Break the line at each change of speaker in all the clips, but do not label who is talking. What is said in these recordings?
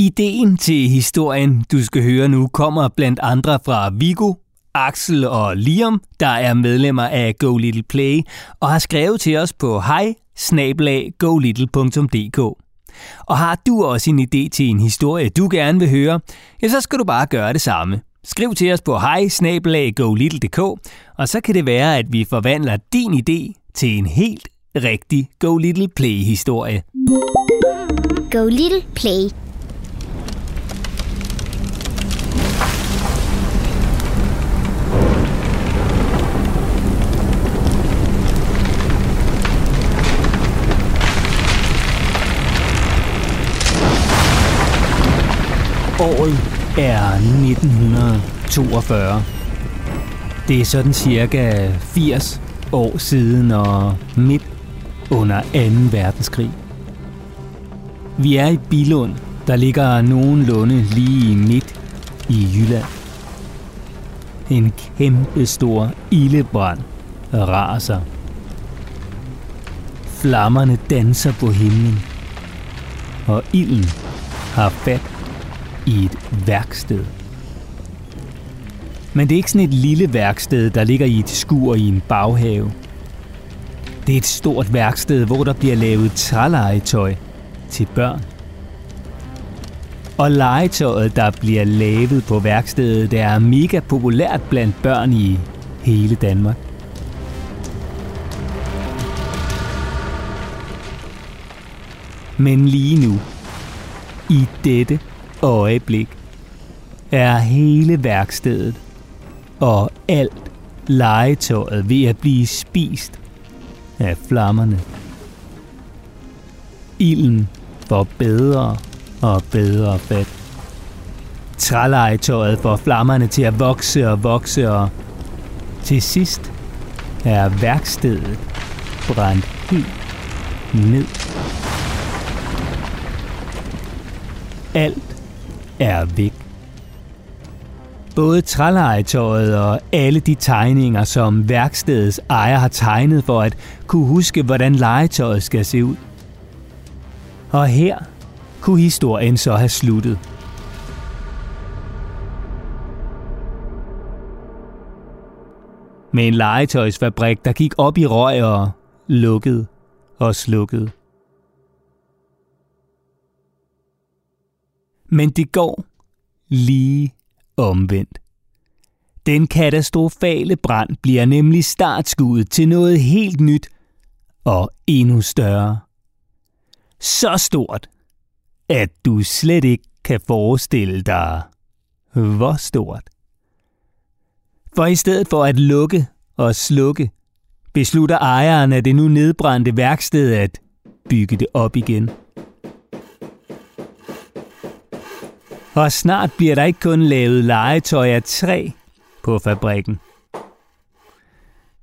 Ideen til historien, du skal høre nu, kommer blandt andre fra Vigo, Axel og Liam, der er medlemmer af Go Little Play, og har skrevet til os på hej Og har du også en idé til en historie, du gerne vil høre, ja, så skal du bare gøre det samme. Skriv til os på hej og så kan det være, at vi forvandler din idé til en helt rigtig Go Little Play-historie.
Go Little Play
er 1942. Det er sådan cirka 80 år siden og midt under 2. verdenskrig. Vi er i Bilund, der ligger nogenlunde lige midt i Jylland. En kæmpe stor ildebrand raser. Flammerne danser på himlen, og ilden har fat i et værksted. Men det er ikke sådan et lille værksted, der ligger i et skur i en baghave. Det er et stort værksted, hvor der bliver lavet trælegetøj til børn. Og legetøjet, der bliver lavet på værkstedet, det er mega populært blandt børn i hele Danmark. Men lige nu, i dette øjeblik, er hele værkstedet og alt legetøjet ved at blive spist af flammerne. Ilden får bedre og bedre fat. Trælegetøjet får flammerne til at vokse og vokse, og til sidst er værkstedet brændt helt ned. Alt er væk. Både trælegetøjet og alle de tegninger, som værkstedets ejer har tegnet for at kunne huske, hvordan legetøjet skal se ud. Og her kunne historien så have sluttet. Med en legetøjsfabrik, der gik op i røg og lukkede og slukkede. Men det går lige omvendt. Den katastrofale brand bliver nemlig startskuddet til noget helt nyt og endnu større. Så stort, at du slet ikke kan forestille dig, hvor stort. For i stedet for at lukke og slukke, beslutter ejeren af det nu nedbrændte værksted at bygge det op igen. Og snart bliver der ikke kun lavet legetøj af træ på fabrikken.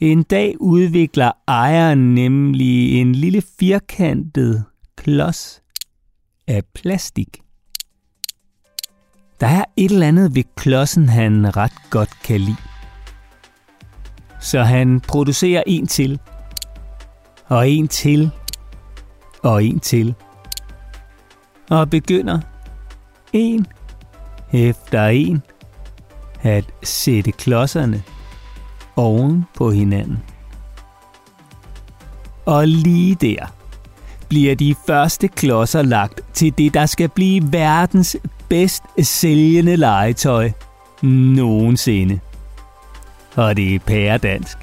En dag udvikler ejeren nemlig en lille firkantet klods af plastik. Der er et eller andet ved klodsen, han ret godt kan lide. Så han producerer en til, og en til, og en til. Og begynder en efter en at sætte klodserne oven på hinanden. Og lige der bliver de første klodser lagt til det, der skal blive verdens bedst sælgende legetøj nogensinde. Og det er pæredansk.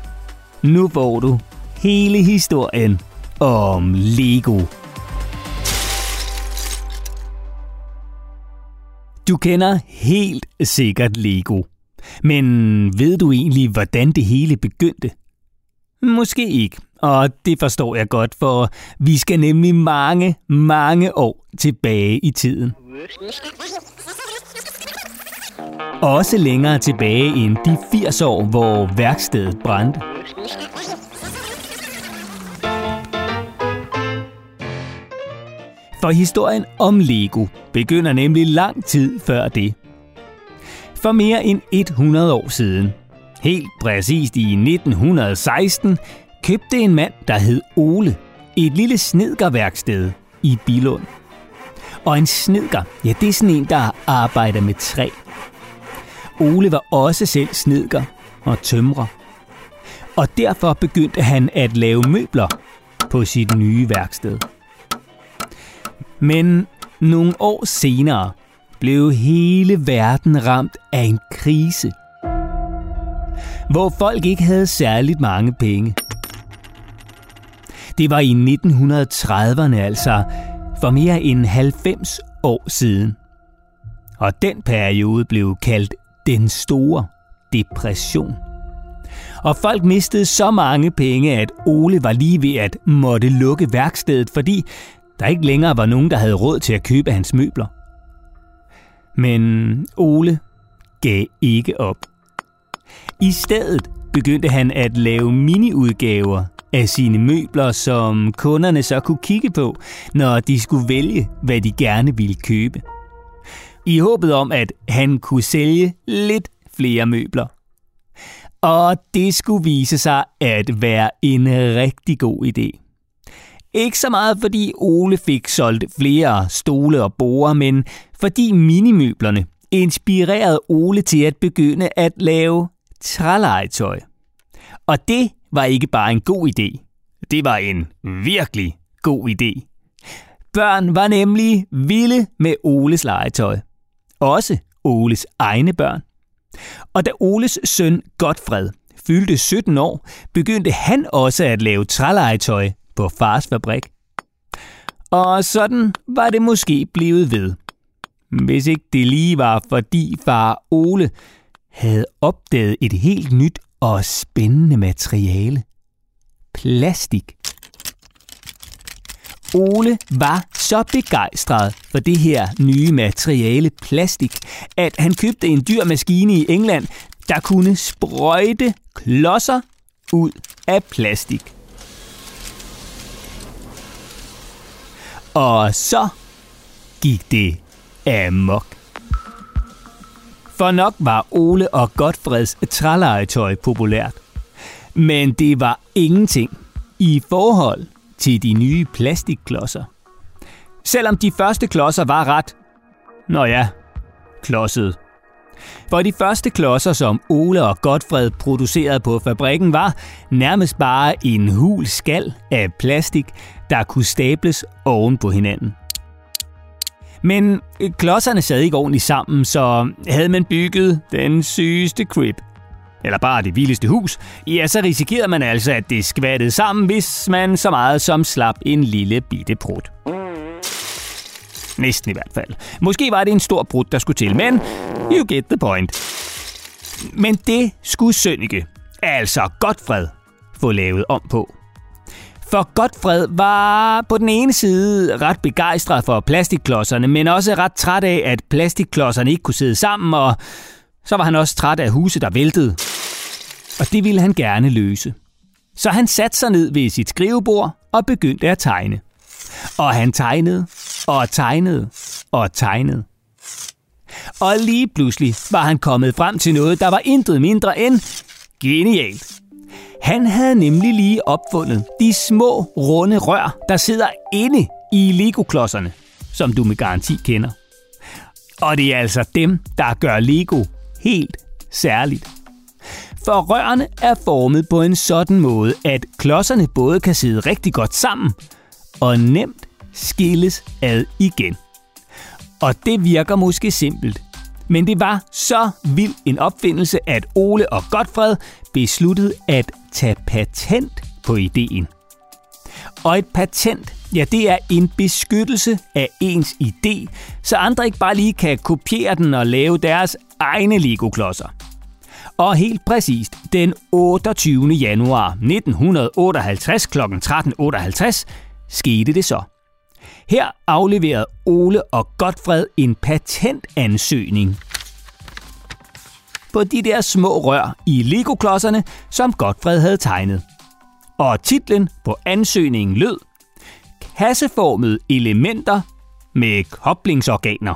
Nu får du hele historien om Lego. Du kender helt sikkert Lego. Men ved du egentlig, hvordan det hele begyndte? Måske ikke, og det forstår jeg godt, for vi skal nemlig mange, mange år tilbage i tiden. Også længere tilbage end de 80 år, hvor værkstedet brændte. For historien om Lego begynder nemlig lang tid før det. For mere end 100 år siden, helt præcist i 1916, købte en mand, der hed Ole, et lille snedkerværksted i Bilund. Og en snedker, ja, det er sådan en, der arbejder med træ. Ole var også selv snedker og tømrer. Og derfor begyndte han at lave møbler på sit nye værksted. Men nogle år senere blev hele verden ramt af en krise, hvor folk ikke havde særligt mange penge. Det var i 1930'erne altså, for mere end 90 år siden. Og den periode blev kaldt den store depression. Og folk mistede så mange penge, at Ole var lige ved at måtte lukke værkstedet, fordi der ikke længere var nogen, der havde råd til at købe hans møbler. Men Ole gav ikke op. I stedet begyndte han at lave miniudgaver af sine møbler, som kunderne så kunne kigge på, når de skulle vælge, hvad de gerne ville købe. I håbet om, at han kunne sælge lidt flere møbler. Og det skulle vise sig at være en rigtig god idé. Ikke så meget fordi Ole fik solgt flere stole og borer, men fordi minimøblerne inspirerede Ole til at begynde at lave trælegetøj. Og det var ikke bare en god idé. Det var en virkelig god idé. Børn var nemlig vilde med Oles legetøj. Også Oles egne børn. Og da Oles søn Godfred fyldte 17 år, begyndte han også at lave trælegetøj på fars fabrik. Og sådan var det måske blevet ved. Hvis ikke det lige var, fordi far Ole havde opdaget et helt nyt og spændende materiale. Plastik. Ole var så begejstret for det her nye materiale plastik, at han købte en dyr maskine i England, der kunne sprøjte klodser ud af plastik. Og så gik det amok. For nok var Ole og Godfreds trælegetøj populært. Men det var ingenting i forhold til de nye plastikklodser. Selvom de første klodser var ret, nå ja, klodset. For de første klodser, som Ole og Godfred producerede på fabrikken, var nærmest bare en hul skal af plastik, der kunne stables oven på hinanden. Men øh, klodserne sad ikke ordentligt sammen, så havde man bygget den sygeste crib, eller bare det vildeste hus, ja, så risikerede man altså, at det skvattede sammen, hvis man så meget som slap en lille bitte prut. Næsten i hvert fald. Måske var det en stor brud, der skulle til, men you get the point. Men det skulle Sønneke, altså Godfred, få lavet om på. For Godfred var på den ene side ret begejstret for plastikklodserne, men også ret træt af, at plastikklodserne ikke kunne sidde sammen, og så var han også træt af huset, der væltede. Og det ville han gerne løse. Så han satte sig ned ved sit skrivebord og begyndte at tegne. Og han tegnede, og tegnede, og tegnede. Og lige pludselig var han kommet frem til noget, der var intet mindre end genialt. Han havde nemlig lige opfundet de små, runde rør, der sidder inde i Lego-klodserne, som du med garanti kender. Og det er altså dem, der gør Lego helt særligt. For rørene er formet på en sådan måde, at klodserne både kan sidde rigtig godt sammen og nemt skilles ad igen. Og det virker måske simpelt, men det var så vild en opfindelse, at Ole og Godfred besluttede at tage patent på ideen. Og et patent, ja, det er en beskyttelse af ens idé, så andre ikke bare lige kan kopiere den og lave deres egne Lego-klodser. Og helt præcist den 28. januar 1958 kl. 13.58 skete det så. Her afleverede Ole og Godfred en patentansøgning på de der små rør i Lego-klodserne, som Godfred havde tegnet. Og titlen på ansøgningen lød Kasseformede elementer med koblingsorganer.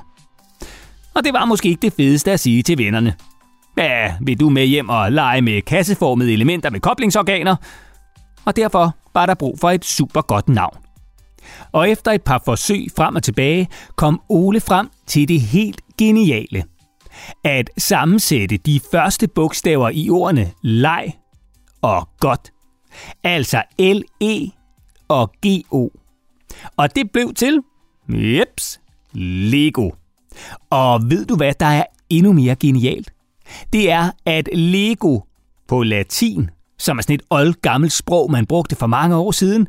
Og det var måske ikke det fedeste at sige til vennerne. Ja, vil du med hjem og lege med kasseformede elementer med koblingsorganer? Og derfor var der brug for et super godt navn. Og efter et par forsøg frem og tilbage, kom Ole frem til det helt geniale. At sammensætte de første bogstaver i ordene leg og godt. Altså L-E og G-O. Og det blev til, jeps, Lego. Og ved du hvad, der er endnu mere genialt? Det er, at Lego på latin, som er sådan et old gammelt sprog, man brugte for mange år siden,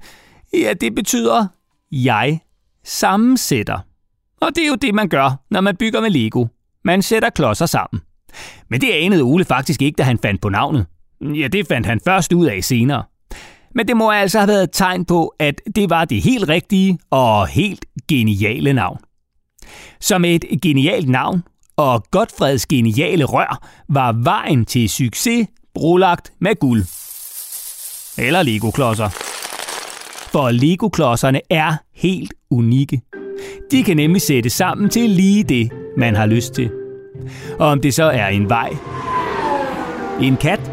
ja, det betyder jeg sammensætter. Og det er jo det, man gør, når man bygger med Lego. Man sætter klodser sammen. Men det anede Ole faktisk ikke, da han fandt på navnet. Ja, det fandt han først ud af senere. Men det må altså have været et tegn på, at det var det helt rigtige og helt geniale navn. Som et genialt navn og Godfreds geniale rør var vejen til succes brolagt med guld. Eller Lego-klodser. For Lego-klodserne er helt unikke. De kan nemlig sætte sammen til lige det, man har lyst til. Og om det så er en vej, en kat,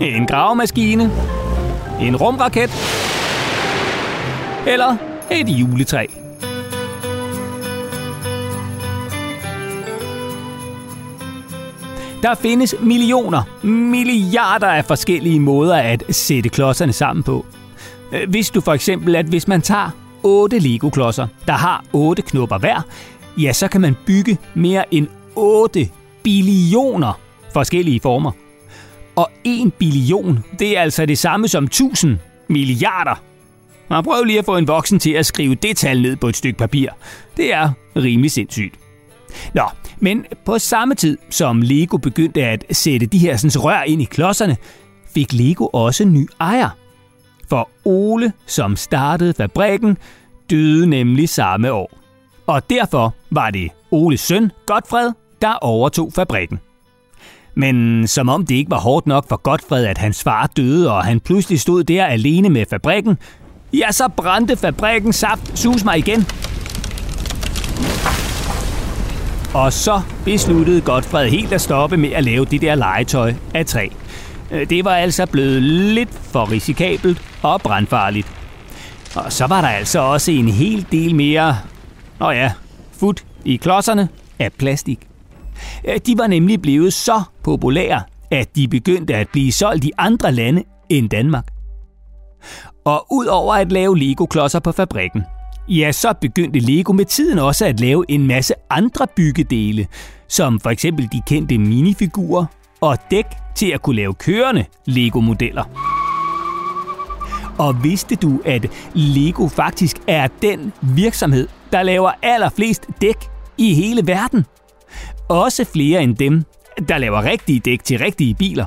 en gravemaskine, en rumraket eller et juletræ. Der findes millioner, milliarder af forskellige måder at sætte klodserne sammen på. Øh, hvis du for eksempel, at hvis man tager 8 Lego-klodser, der har 8 knopper hver, ja, så kan man bygge mere end 8 billioner forskellige former. Og 1 billion, det er altså det samme som 1000 milliarder. Man prøver lige at få en voksen til at skrive det tal ned på et stykke papir. Det er rimelig sindssygt. Nå, men på samme tid som Lego begyndte at sætte de her sådan, rør ind i klodserne, fik Lego også ny ejer. For Ole, som startede fabrikken, døde nemlig samme år. Og derfor var det Oles søn, Godfred, der overtog fabrikken. Men som om det ikke var hårdt nok for Godfred, at hans far døde, og han pludselig stod der alene med fabrikken, ja, så brændte fabrikken saft sus mig igen. Og så besluttede Godfred helt at stoppe med at lave det der legetøj af træ. Øh, det var altså blevet lidt for risikabelt og brandfarligt. Og så var der altså også en hel del mere, nå ja, fod i klodserne af plastik. Øh, de var nemlig blevet så populære, at de begyndte at blive solgt i andre lande end Danmark. Og udover at lave Lego-klodser på fabrikken, ja, så begyndte Lego med tiden også at lave en masse andre byggedele, som for eksempel de kendte minifigurer og dæk til at kunne lave kørende Lego-modeller. Og vidste du, at Lego faktisk er den virksomhed, der laver allerflest dæk i hele verden? Også flere end dem, der laver rigtige dæk til rigtige biler.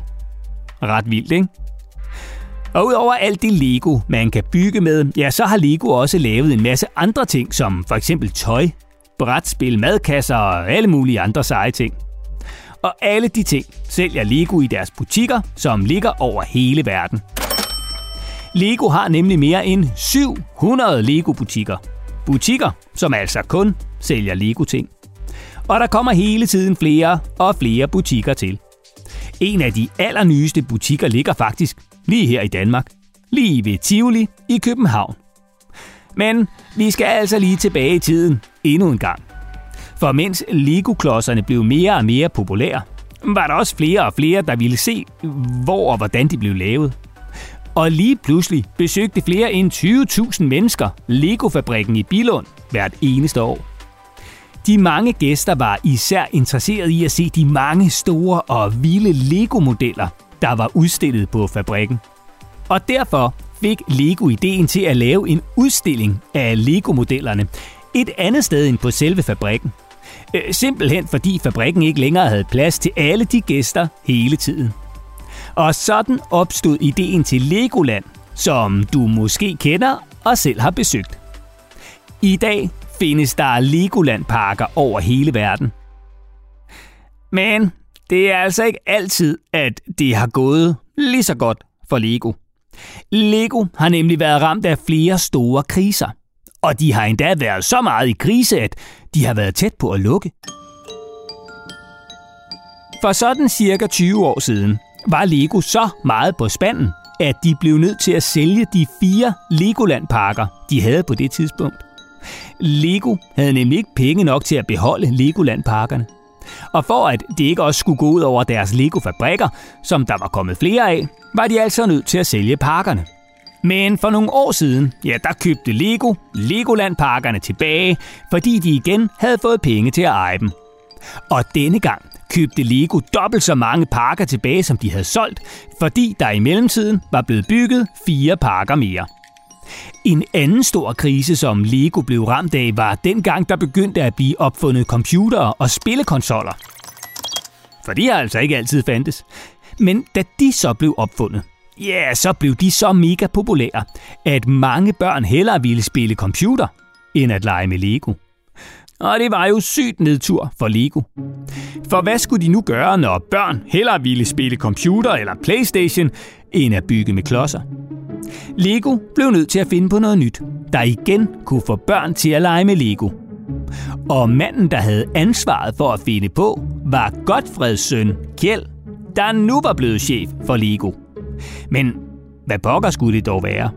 Ret vildt, ikke? Og udover alt det Lego, man kan bygge med, ja, så har Lego også lavet en masse andre ting, som for eksempel tøj, brætspil, madkasser og alle mulige andre seje ting. Og alle de ting sælger Lego i deres butikker, som ligger over hele verden. Lego har nemlig mere end 700 Lego-butikker. Butikker, som altså kun sælger Lego-ting. Og der kommer hele tiden flere og flere butikker til. En af de allernyeste butikker ligger faktisk lige her i Danmark. Lige ved Tivoli i København. Men vi skal altså lige tilbage i tiden endnu en gang. For mens Lego-klodserne blev mere og mere populære, var der også flere og flere, der ville se, hvor og hvordan de blev lavet. Og lige pludselig besøgte flere end 20.000 mennesker Lego-fabrikken i Bilund hvert eneste år. De mange gæster var især interesseret i at se de mange store og vilde Lego-modeller, der var udstillet på fabrikken. Og derfor fik Lego ideen til at lave en udstilling af Lego-modellerne et andet sted end på selve fabrikken. Øh, simpelthen fordi fabrikken ikke længere havde plads til alle de gæster hele tiden. Og sådan opstod ideen til Legoland, som du måske kender og selv har besøgt. I dag findes der Legoland-parker over hele verden. Men det er altså ikke altid, at det har gået lige så godt for Lego. Lego har nemlig været ramt af flere store kriser. Og de har endda været så meget i krise, at de har været tæt på at lukke. For sådan cirka 20 år siden var Lego så meget på spanden, at de blev nødt til at sælge de fire Legoland-parker, de havde på det tidspunkt. Lego havde nemlig ikke penge nok til at beholde Legoland-parkerne. Og for at det ikke også skulle gå ud over deres Lego-fabrikker, som der var kommet flere af, var de altså nødt til at sælge parkerne. Men for nogle år siden, ja, der købte Lego Legoland-parkerne tilbage, fordi de igen havde fået penge til at eje dem. Og denne gang købte Lego dobbelt så mange parker tilbage, som de havde solgt, fordi der i mellemtiden var blevet bygget fire parker mere. En anden stor krise, som Lego blev ramt af, var dengang, der begyndte at blive opfundet computere og spillekonsoller. For de har altså ikke altid fandtes. Men da de så blev opfundet, ja, så blev de så mega populære, at mange børn hellere ville spille computer, end at lege med Lego. Og det var jo sygt nedtur for Lego. For hvad skulle de nu gøre, når børn hellere ville spille computer eller Playstation, end at bygge med klodser? Lego blev nødt til at finde på noget nyt, der igen kunne få børn til at lege med Lego. Og manden, der havde ansvaret for at finde på, var Godfreds søn, Kjeld, der nu var blevet chef for Lego. Men hvad pokker skulle det dog være?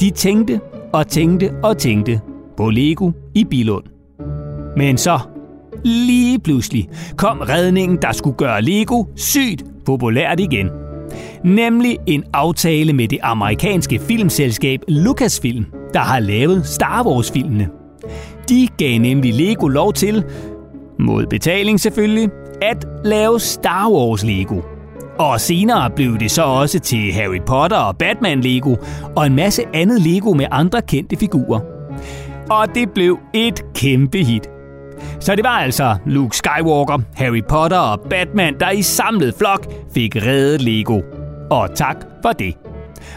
De tænkte og tænkte og tænkte på Lego i Bilund. Men så, lige pludselig, kom redningen, der skulle gøre Lego sygt populært igen. Nemlig en aftale med det amerikanske filmselskab Lucasfilm, der har lavet Star Wars-filmene. De gav nemlig Lego lov til, mod betaling selvfølgelig, at lave Star Wars Lego. Og senere blev det så også til Harry Potter og Batman Lego og en masse andet Lego med andre kendte figurer. Og det blev et kæmpe hit. Så det var altså Luke Skywalker, Harry Potter og Batman, der i samlet flok fik reddet Lego. Og tak for det.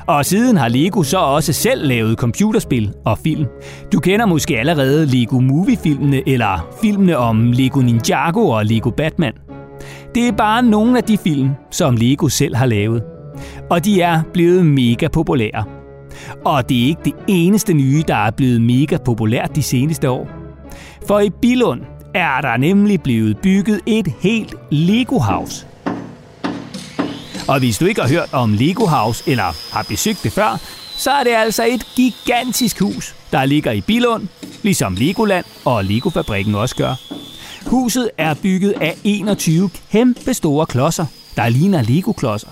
Og siden har Lego så også selv lavet computerspil og film. Du kender måske allerede Lego Movie-filmene eller filmene om Lego Ninjago og Lego Batman. Det er bare nogle af de film, som Lego selv har lavet. Og de er blevet mega populære. Og det er ikke det eneste nye, der er blevet mega populært de seneste år. For i Bilund er der nemlig blevet bygget et helt Lego House. Og hvis du ikke har hørt om Lego House eller har besøgt det før, så er det altså et gigantisk hus, der ligger i Bilund, ligesom Legoland og Lego-fabrikken også gør. Huset er bygget af 21 kæmpe store klodser, der ligner Lego-klodser,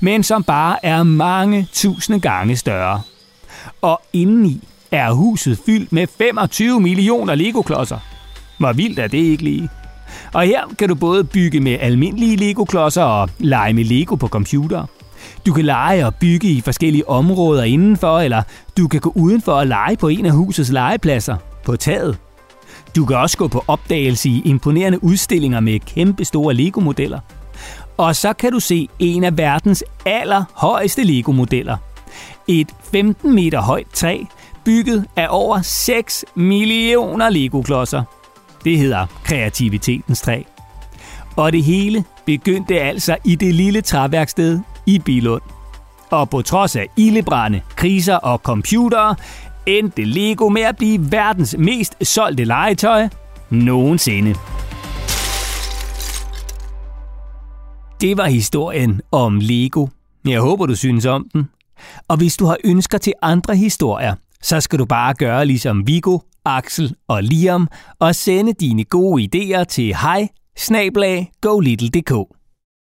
men som bare er mange tusinde gange større. Og indeni er huset fyldt med 25 millioner Lego-klodser. Hvor vildt er det ikke lige? Og her kan du både bygge med almindelige Lego-klodser og lege med Lego på computer. Du kan lege og bygge i forskellige områder indenfor, eller du kan gå udenfor og lege på en af husets legepladser på taget. Du kan også gå på opdagelse i imponerende udstillinger med kæmpe store Lego-modeller. Og så kan du se en af verdens allerhøjeste Lego-modeller. Et 15 meter højt træ, bygget af over 6 millioner Lego-klodser. Det hedder kreativitetens træ. Og det hele begyndte altså i det lille træværksted i Bilund. Og på trods af ildebrænde, kriser og computere, endte Lego med at blive verdens mest solgte legetøj nogensinde. Det var historien om Lego. Jeg håber, du synes om den. Og hvis du har ønsker til andre historier, så skal du bare gøre ligesom Vigo, Axel og Liam og sende dine gode idéer til hej go